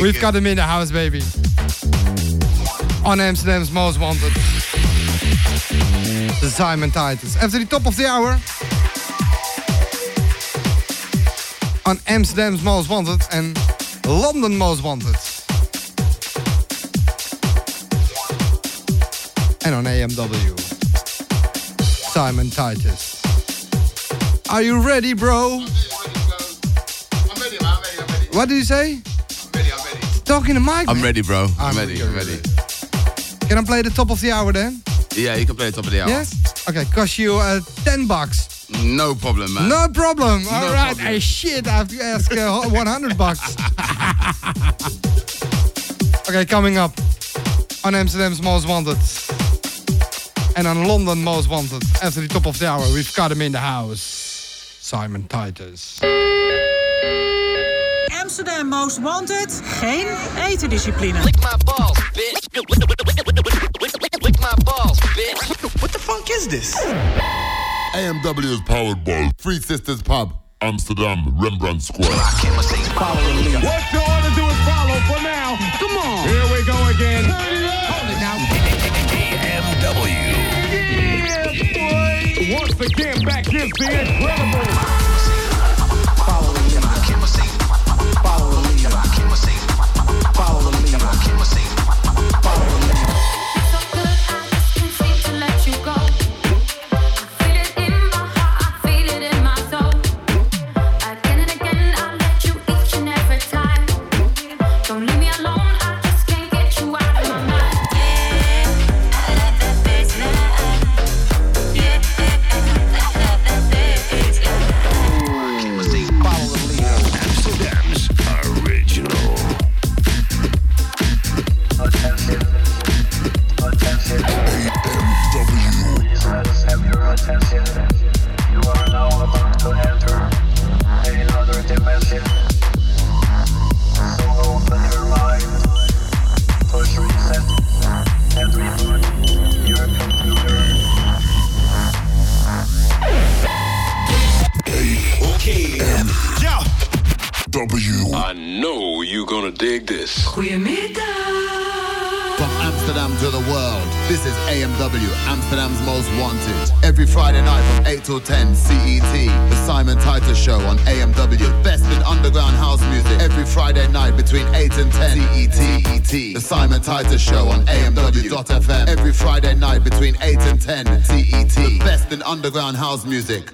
We've got him in the house, baby. On Amsterdam's Most Wanted. The Simon Titus. After the top of the hour. On Amsterdam's Most Wanted and London Most Wanted. And on AMW. Simon Titus. Are you ready, bro? What do you say? Talking to Mike. I'm man. ready, bro. I'm, ready. I'm ready. Can I play the top of the hour then? Yeah, you can play the top of the hour. Yes? Okay, cost you uh, 10 bucks. No problem, man. No problem. All right. problem. Hey, shit, I have to ask uh, 100 bucks. okay, coming up on Amsterdam's Most Wanted. And on London Most Wanted. After the top of the hour, we've got him in the house. Simon Titus. Amsterdam Most Wanted. Geen etendiscipline. Lick my balls, bitch. Lick my balls, bitch. What the fuck is this? AMW is powered by Three Sisters Pub, Amsterdam, Rembrandt Square. What you ought to do is follow for now. Come on. Here we go again. Yeah, boy. Once again, back is the incredible. Till 10 CET, The Simon Titus Show on AMW. Best in underground house music. Every Friday night between 8 and 10 CET. The Simon Titus Show on AMW.FM. Every Friday night between 8 and 10 CET. The best in underground house music.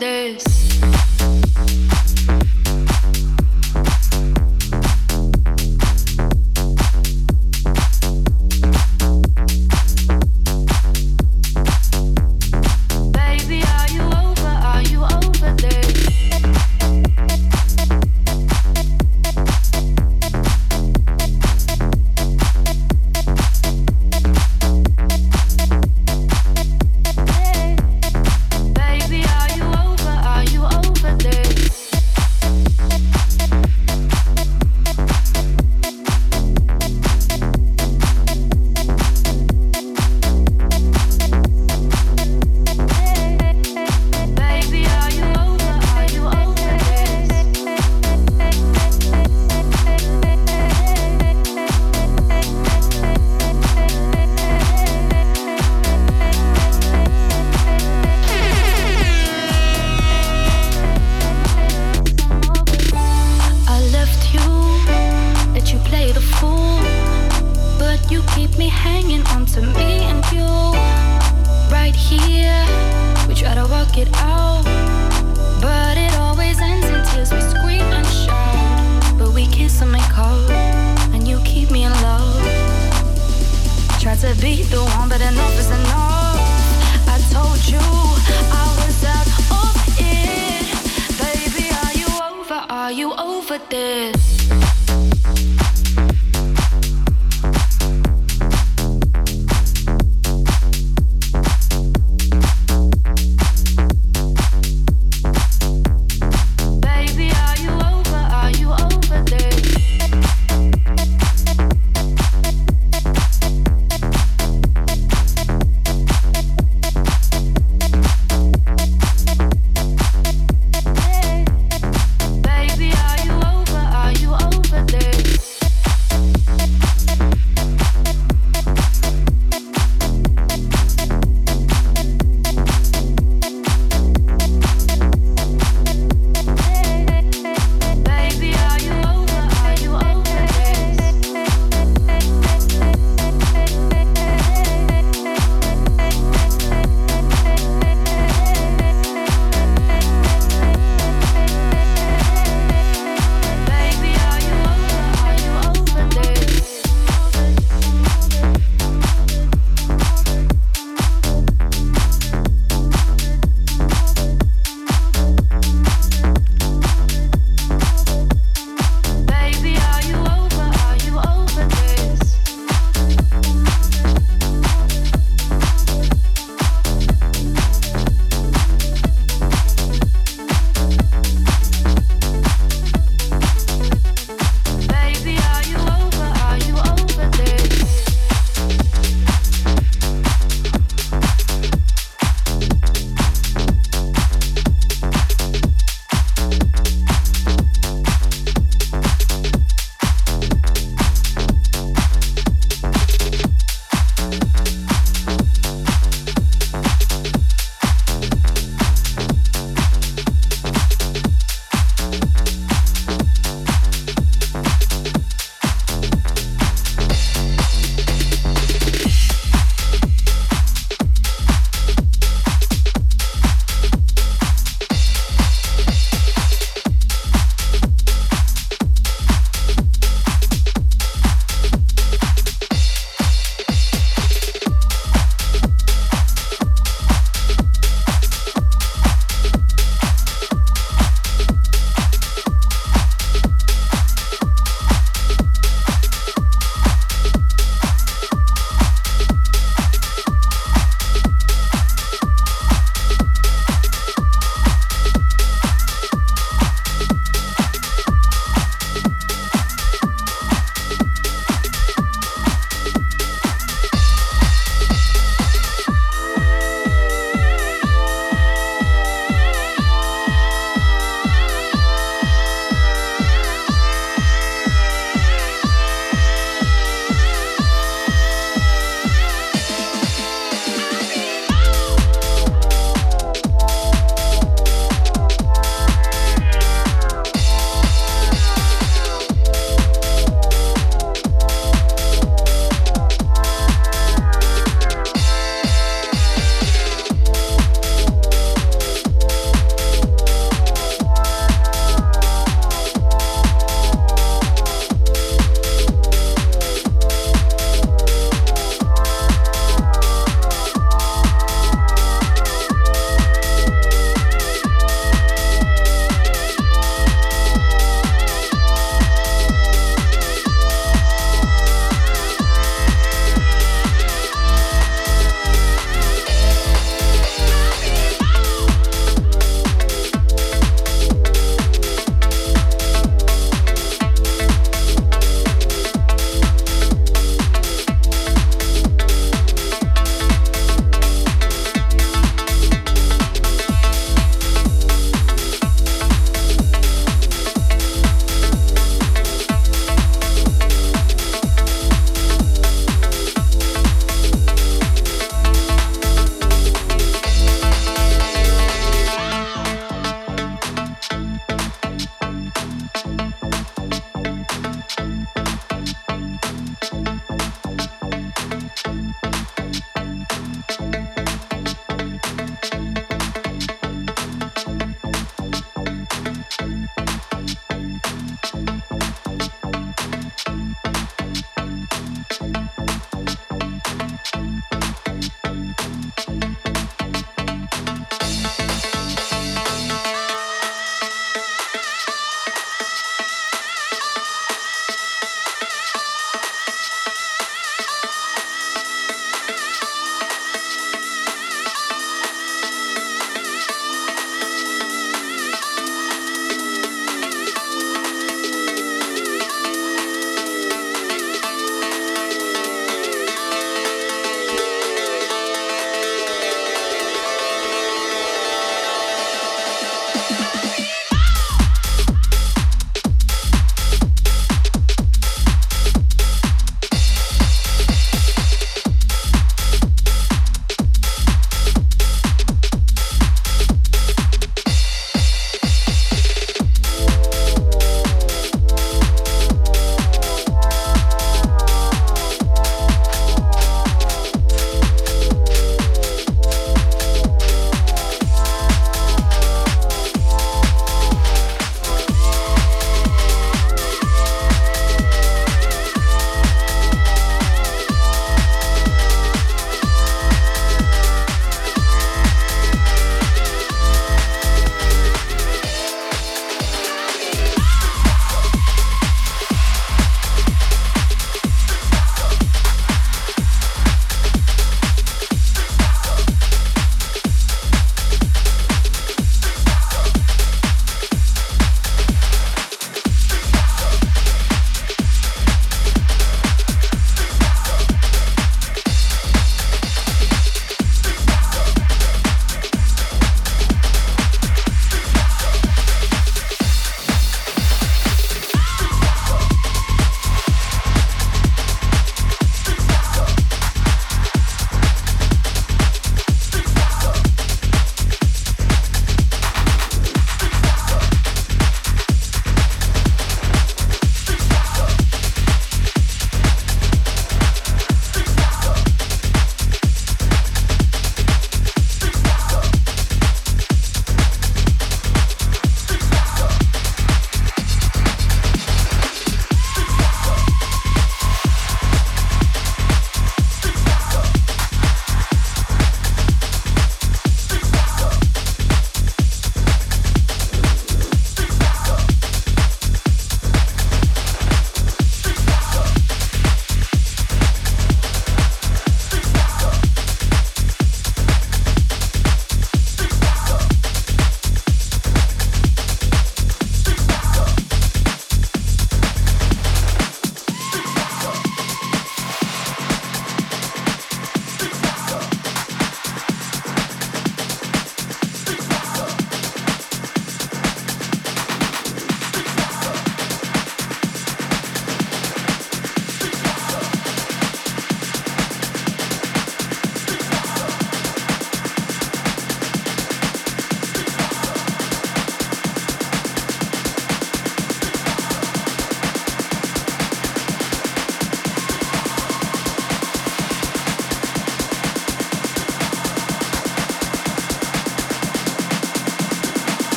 This?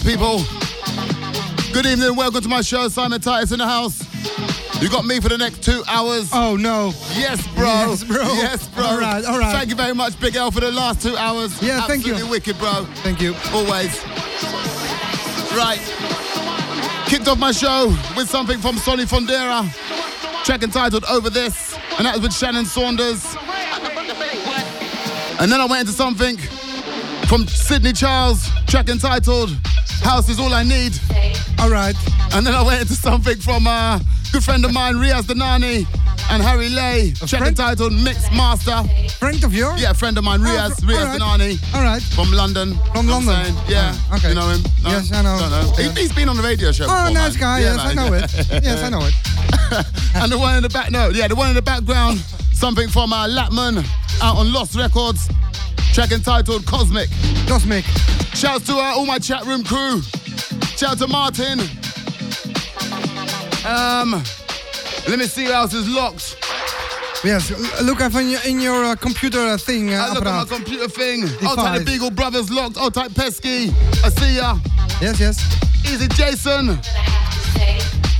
Yes, people. Good evening. Welcome to my show. Simon Titus in the house. You got me for the next two hours. Oh no. Yes, bro. Yes, bro. Yes, bro. All right, all right. Thank you very much, Big L, for the last two hours. Yeah, thank you. Absolutely wicked, bro. Thank you. Always. Right. Kicked off my show with something from Sonny Fodera. Track entitled Over This. And that was with Shannon Saunders. And then I went into something from Sidney Charles. Track entitled House is All I Need. All right. And then I went into something from a good friend of mine, Riaz Danani, and Harry Lay. Track friend? entitled Mix Master. Friend of yours? Yeah, friend of mine, Riaz, fr- Riaz right. Danani. All right. From London. From London. saying? Yeah. Oh, okay. You know him? No? Yes, I know. Don't know. Yeah. He, has been on the radio show. Oh, before, nice man. guy. Yeah, yes, I know it. Yes, I know it. and the one in the back, no, yeah, the one in the background, something from uh, Latman out on Lost Records. Track entitled Cosmic. Cosmic. Shouts to uh, all my chat room crew. Shout out to Martin. Um, let me see who else is locked. Yes, look up in your, in your uh, computer uh, thing. Uh, I look at my computer thing. I'll type the Device. Beagle Brothers locked. I'll type Pesky. I see ya. Yes, yes. Easy Jason.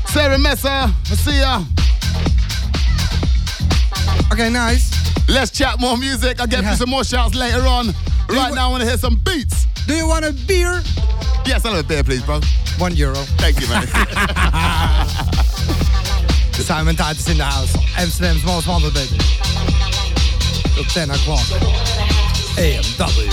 Sarah Messer. I see ya. Okay, nice. Let's chat more music. I'll get Yeah. you some more shouts later on. Right now, I want to hear some beats. Do you want a beer? Yes, I'll have a beer, please, bro. One euro. Thank you, man. Simon Titus in the house. Amsterdam's most wanted, baby. Till 10 o'clock. AMW.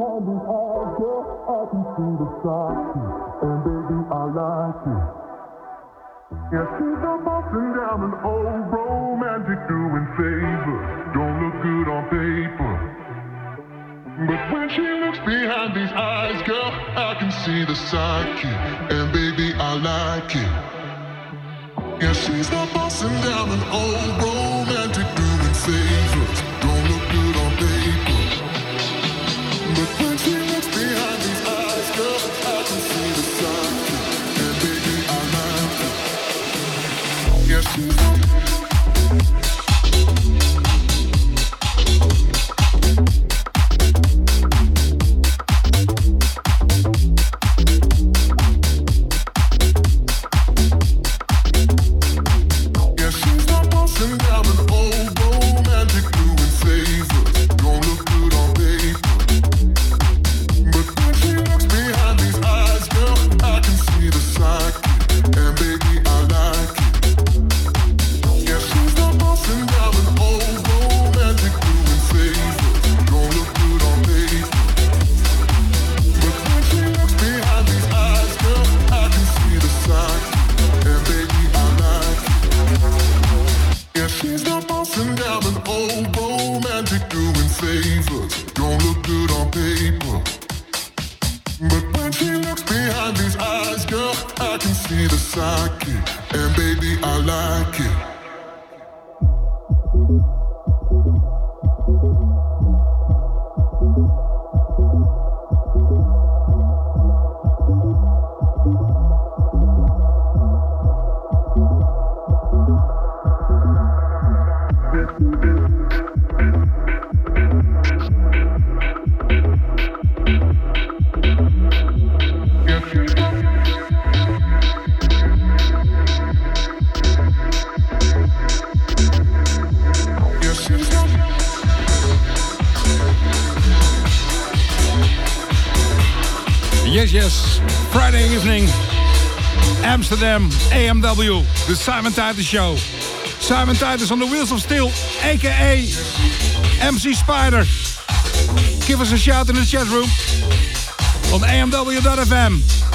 The eyes, girl, I can see the side, and baby, I like it. Yeah, she's a busting down an old romantic doing favors, don't look good on paper. But when she looks behind these eyes, girl, I can see the sidekick, and baby, I like it. Yeah, she's not busting down an old romantic doing favors, Amsterdam, AMW. The Simon Titus Show. Simon Titus on the Wheels of Steel, aka MC Spider. Give us a shout in the chat room on AMW.fm.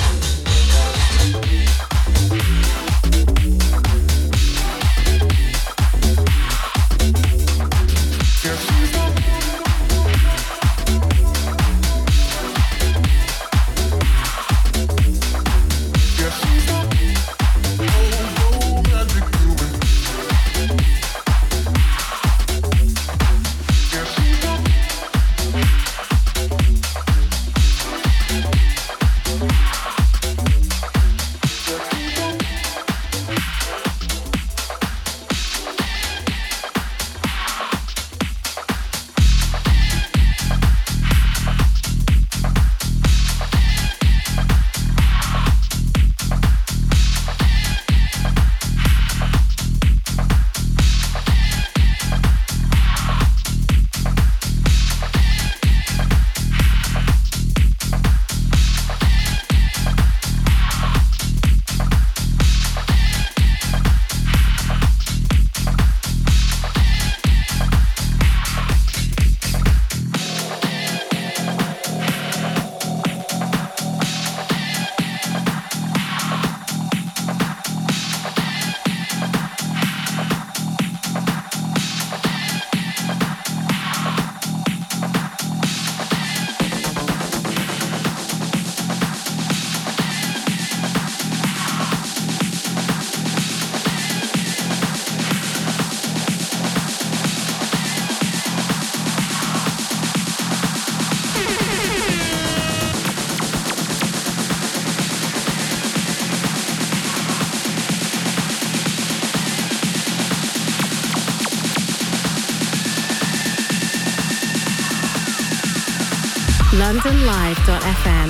LondonLive.fm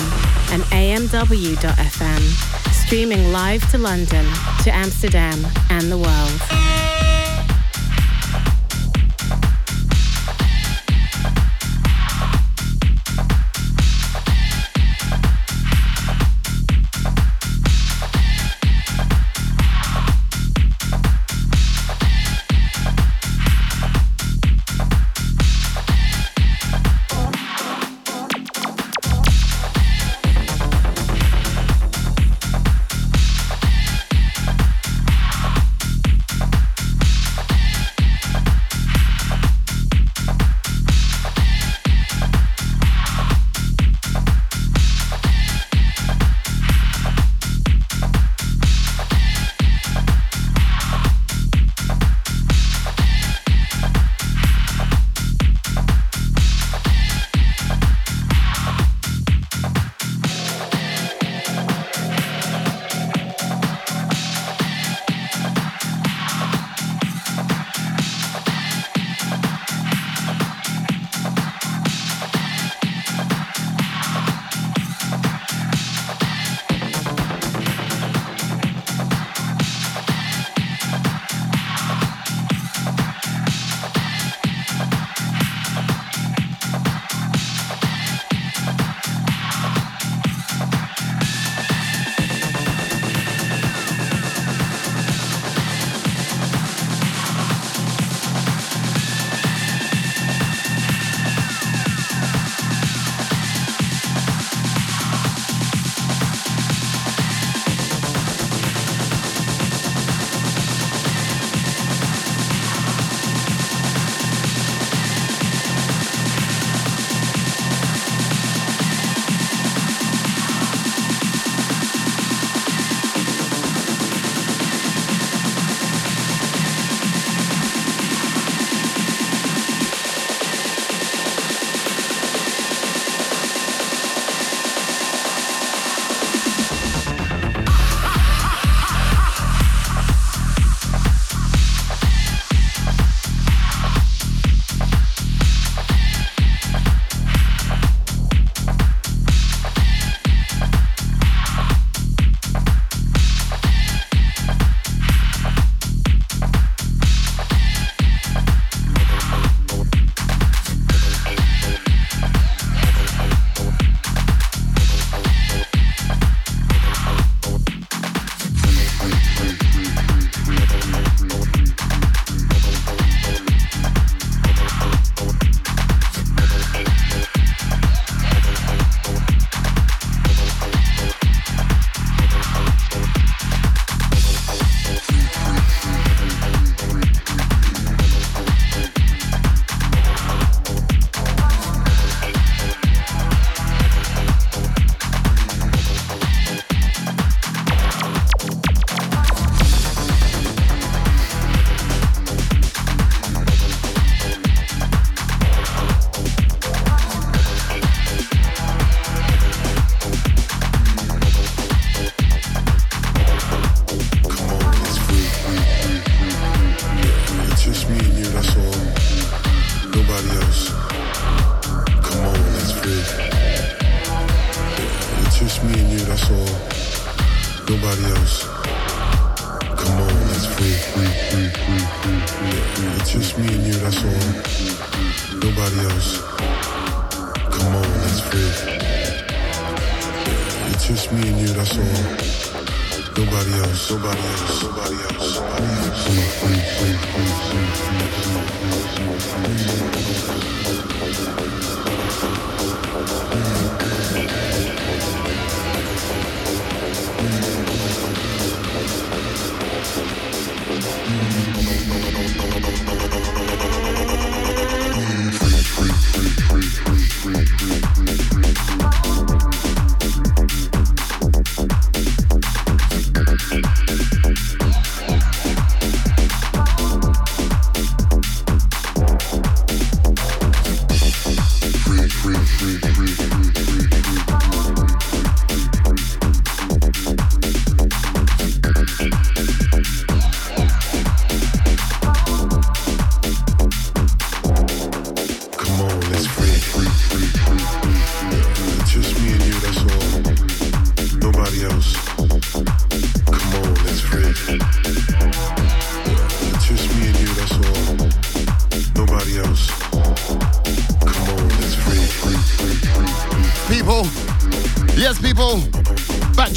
and AMW.fm, streaming live to London, to Amsterdam, and the world.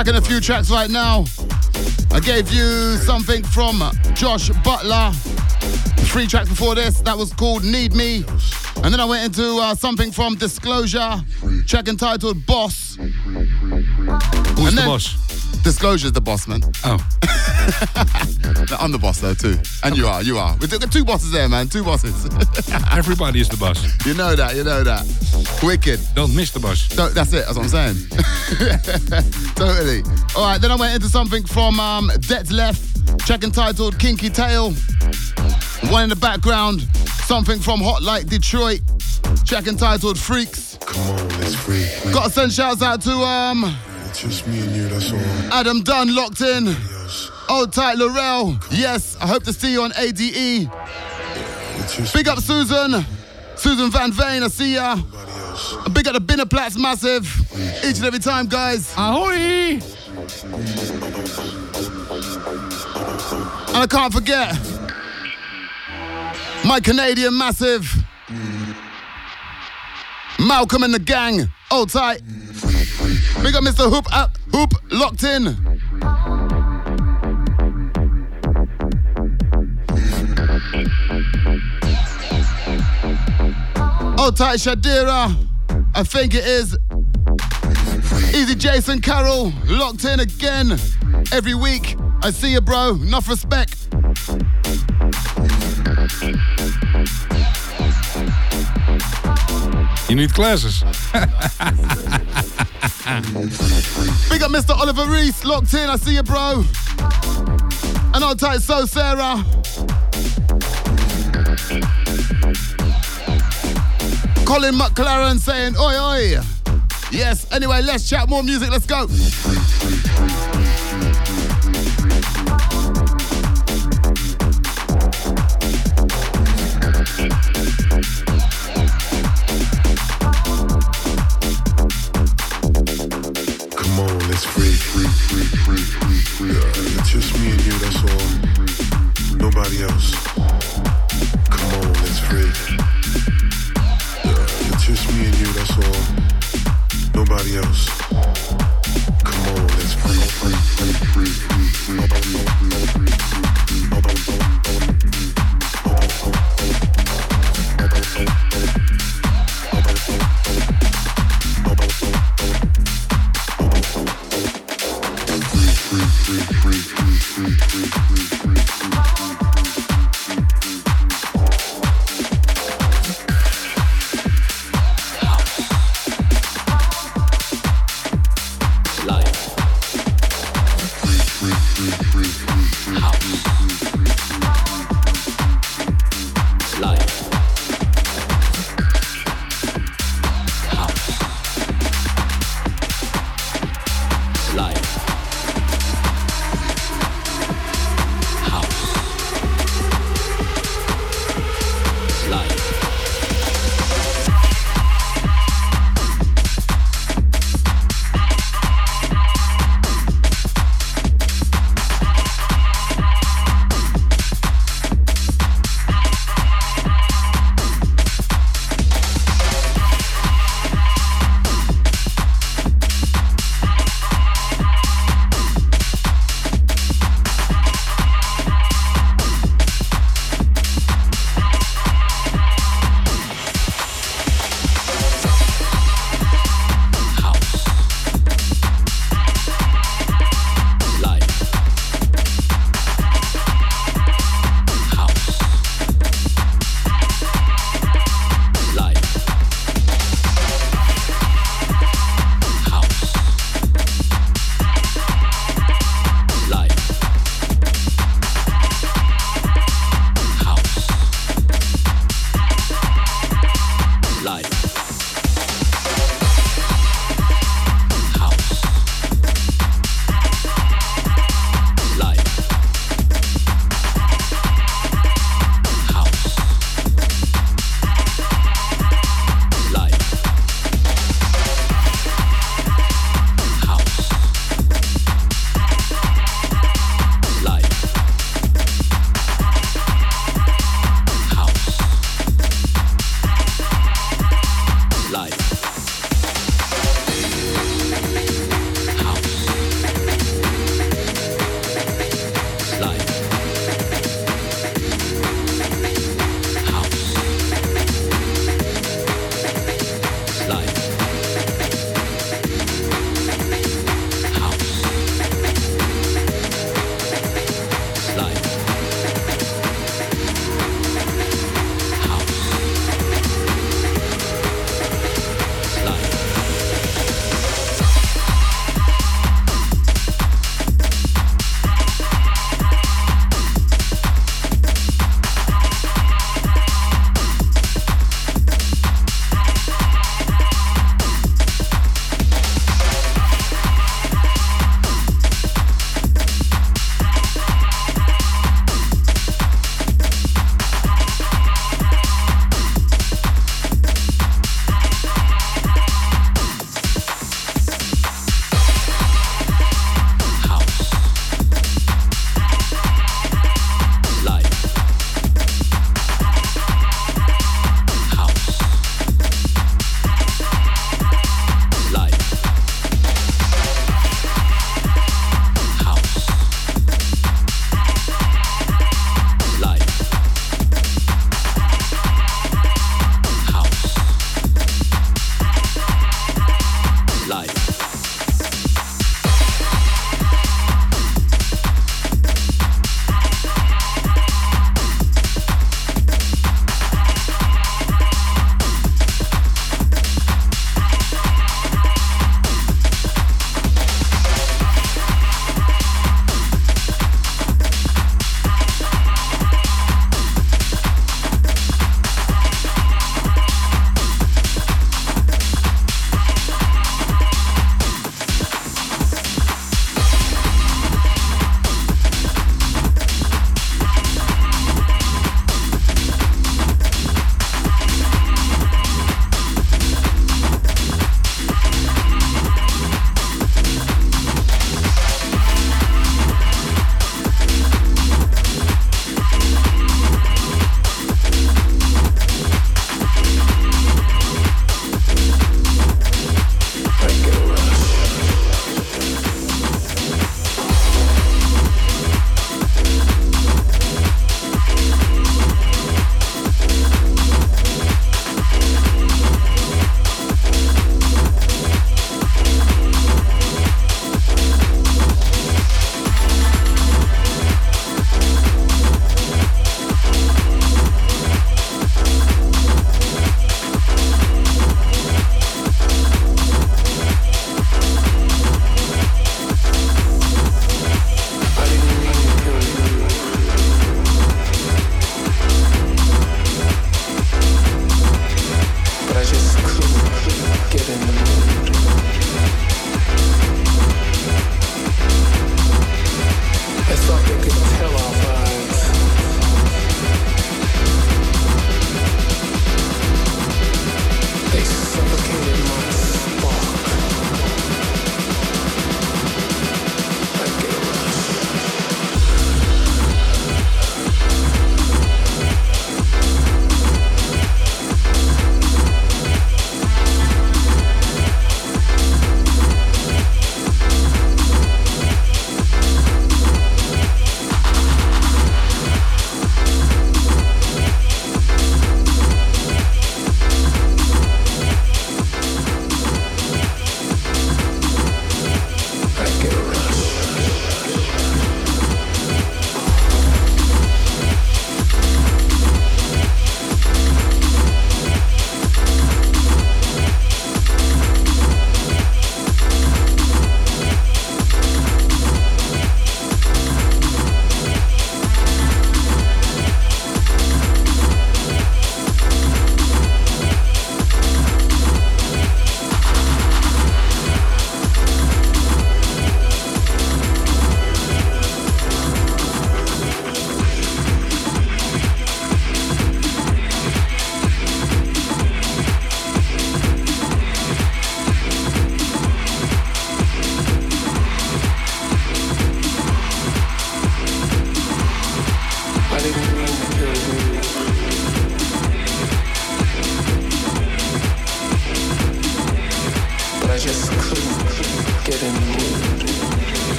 Backtracking a few tracks right now. I gave you something from Josh Butler. Three tracks before this, that was called Need Me. And then I went into uh, something from Disclosure, track entitled Boss. Who's And the boss? Disclosure's the boss, man. Oh. I'm the boss though too, and you are, you are. We've got two bosses there, man. Two bosses. Everybody is the boss. you know that, you know that. Wicked. Don't miss the boss. So that's it. That's what I'm saying. totally. All right. Then I went into something from um, Detlef, track entitled Kinky Tail. One in the background, something from Hot Light Detroit, track entitled Freaks. Come on, let's free. Got to send shouts out to um It's just me and you, that's all. Adam Dunn locked in. Old tight Laurel. Yes, I hope to see you on ADE. Big up Susan. Susan Van Veen, I see ya. Big up the Binnerplatz Massive. Each and every time, guys. Ahoy! And I can't forget my Canadian Massive. Malcolm and the gang. Hold tight. Big up Mr. Hoop up, Hoop locked in. Oh, Hold tight, Shadira. I think it is. Easy Jason Carroll locked in again every week. I see you, bro. Enough respect. You need glasses. Big up Mr. Oliver Reese, locked in. I see you, bro. And on tight, so Sarah. Colin McLaren saying, oi, oi. Yes, anyway, let's chat more music. Let's go.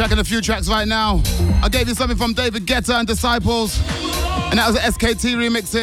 Checking a few tracks right now. I gave you something from David Guetta and Disciples, and that was an SKT remix.